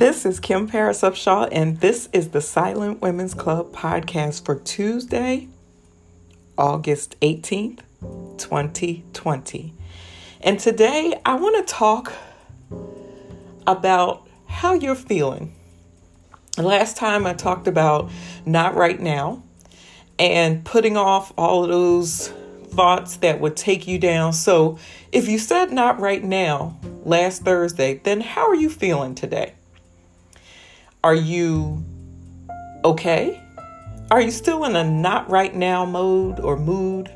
This is Kim Paris Upshaw, and this is the Silent Women's Club podcast for Tuesday, August 18th, 2020. And today I want to talk about how you're feeling. Last time I talked about not right now and putting off all of those thoughts that would take you down. So, if you said not right now last Thursday, then how are you feeling today? Are you okay? Are you still in a not right now mode or mood?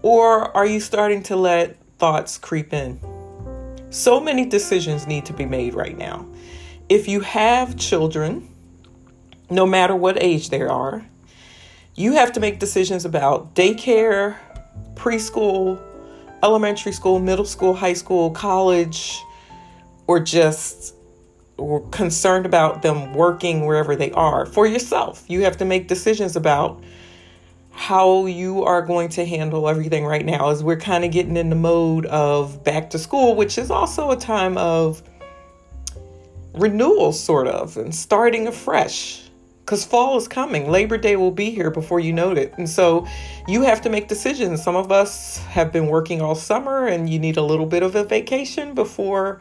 Or are you starting to let thoughts creep in? So many decisions need to be made right now. If you have children, no matter what age they are, you have to make decisions about daycare, preschool, elementary school, middle school, high school, college, or just concerned about them working wherever they are for yourself. You have to make decisions about how you are going to handle everything right now as we're kind of getting in the mode of back to school, which is also a time of renewal, sort of, and starting afresh. Because fall is coming. Labor Day will be here before you know it. And so you have to make decisions. Some of us have been working all summer and you need a little bit of a vacation before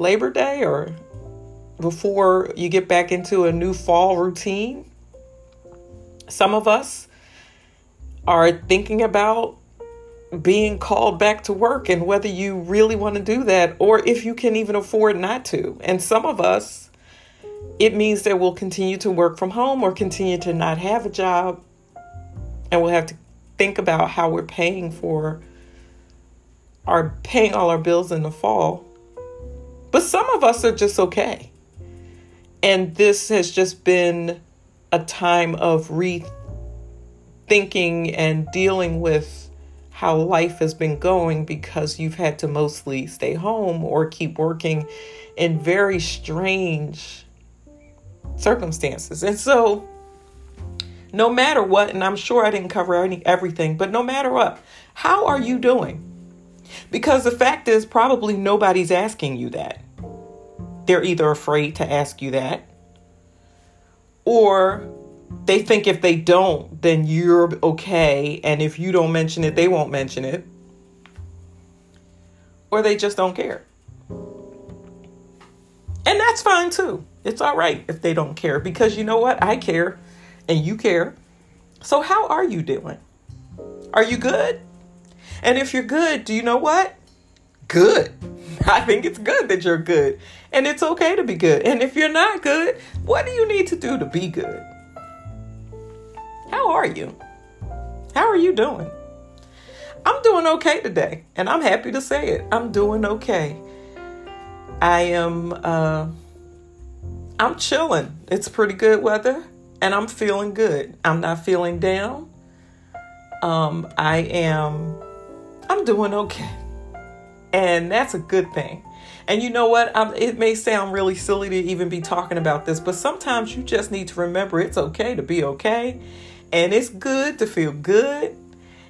Labor Day or before you get back into a new fall routine. Some of us are thinking about being called back to work and whether you really want to do that or if you can even afford not to. And some of us, it means that we'll continue to work from home or continue to not have a job. And we'll have to think about how we're paying for our paying all our bills in the fall but some of us are just okay. And this has just been a time of rethinking and dealing with how life has been going because you've had to mostly stay home or keep working in very strange circumstances. And so, no matter what, and I'm sure I didn't cover any everything, but no matter what, how are you doing? Because the fact is, probably nobody's asking you that. They're either afraid to ask you that, or they think if they don't, then you're okay. And if you don't mention it, they won't mention it. Or they just don't care. And that's fine too. It's all right if they don't care because you know what? I care and you care. So, how are you doing? Are you good? And if you're good, do you know what? Good. I think it's good that you're good. And it's okay to be good. And if you're not good, what do you need to do to be good? How are you? How are you doing? I'm doing okay today, and I'm happy to say it. I'm doing okay. I am uh I'm chilling. It's pretty good weather and I'm feeling good. I'm not feeling down. Um I am I'm doing okay. And that's a good thing. And you know what? I'm, it may sound really silly to even be talking about this, but sometimes you just need to remember it's okay to be okay. And it's good to feel good.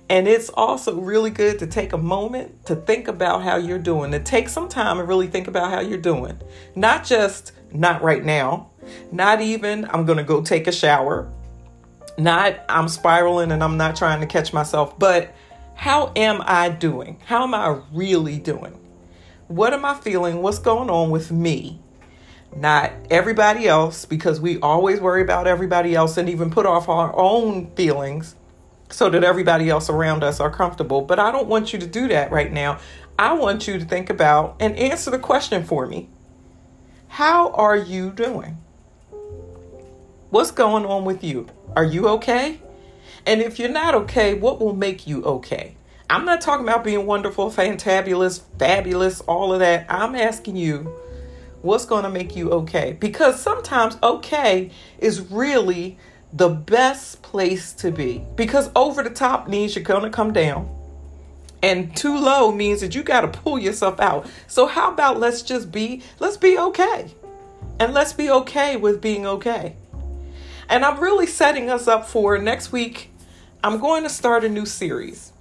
And it's also really good to take a moment to think about how you're doing, to take some time and really think about how you're doing. Not just not right now, not even I'm going to go take a shower, not I'm spiraling and I'm not trying to catch myself, but how am I doing? How am I really doing? What am I feeling? What's going on with me? Not everybody else, because we always worry about everybody else and even put off our own feelings so that everybody else around us are comfortable. But I don't want you to do that right now. I want you to think about and answer the question for me How are you doing? What's going on with you? Are you okay? And if you're not okay, what will make you okay? I'm not talking about being wonderful, fantabulous, fabulous, all of that. I'm asking you, what's going to make you okay? Because sometimes okay is really the best place to be. Because over the top means you're going to come down. And too low means that you got to pull yourself out. So how about let's just be let's be okay. And let's be okay with being okay. And I'm really setting us up for next week I'm going to start a new series.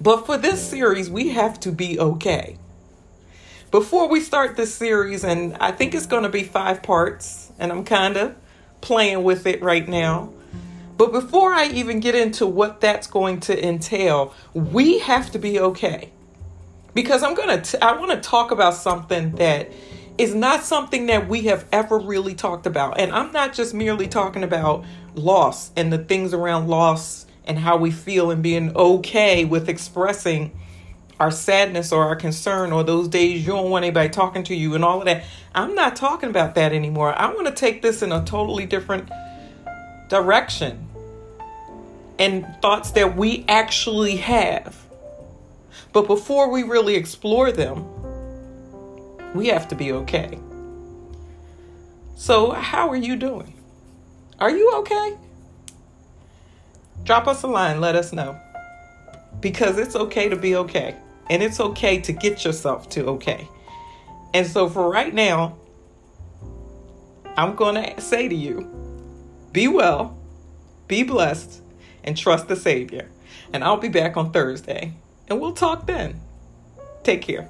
But for this series, we have to be okay. before we start this series, and I think it's going to be five parts, and I'm kind of playing with it right now. But before I even get into what that's going to entail, we have to be okay. Because I'm going to, I want to talk about something that is not something that we have ever really talked about. And I'm not just merely talking about loss and the things around loss and how we feel and being okay with expressing our sadness or our concern or those days you don't want anybody talking to you and all of that. I'm not talking about that anymore. I want to take this in a totally different direction and thoughts that we actually have. But before we really explore them, we have to be okay. So, how are you doing? Are you okay? Drop us a line, let us know. Because it's okay to be okay. And it's okay to get yourself to okay. And so, for right now, I'm going to say to you be well, be blessed, and trust the Savior. And I'll be back on Thursday, and we'll talk then. Take care.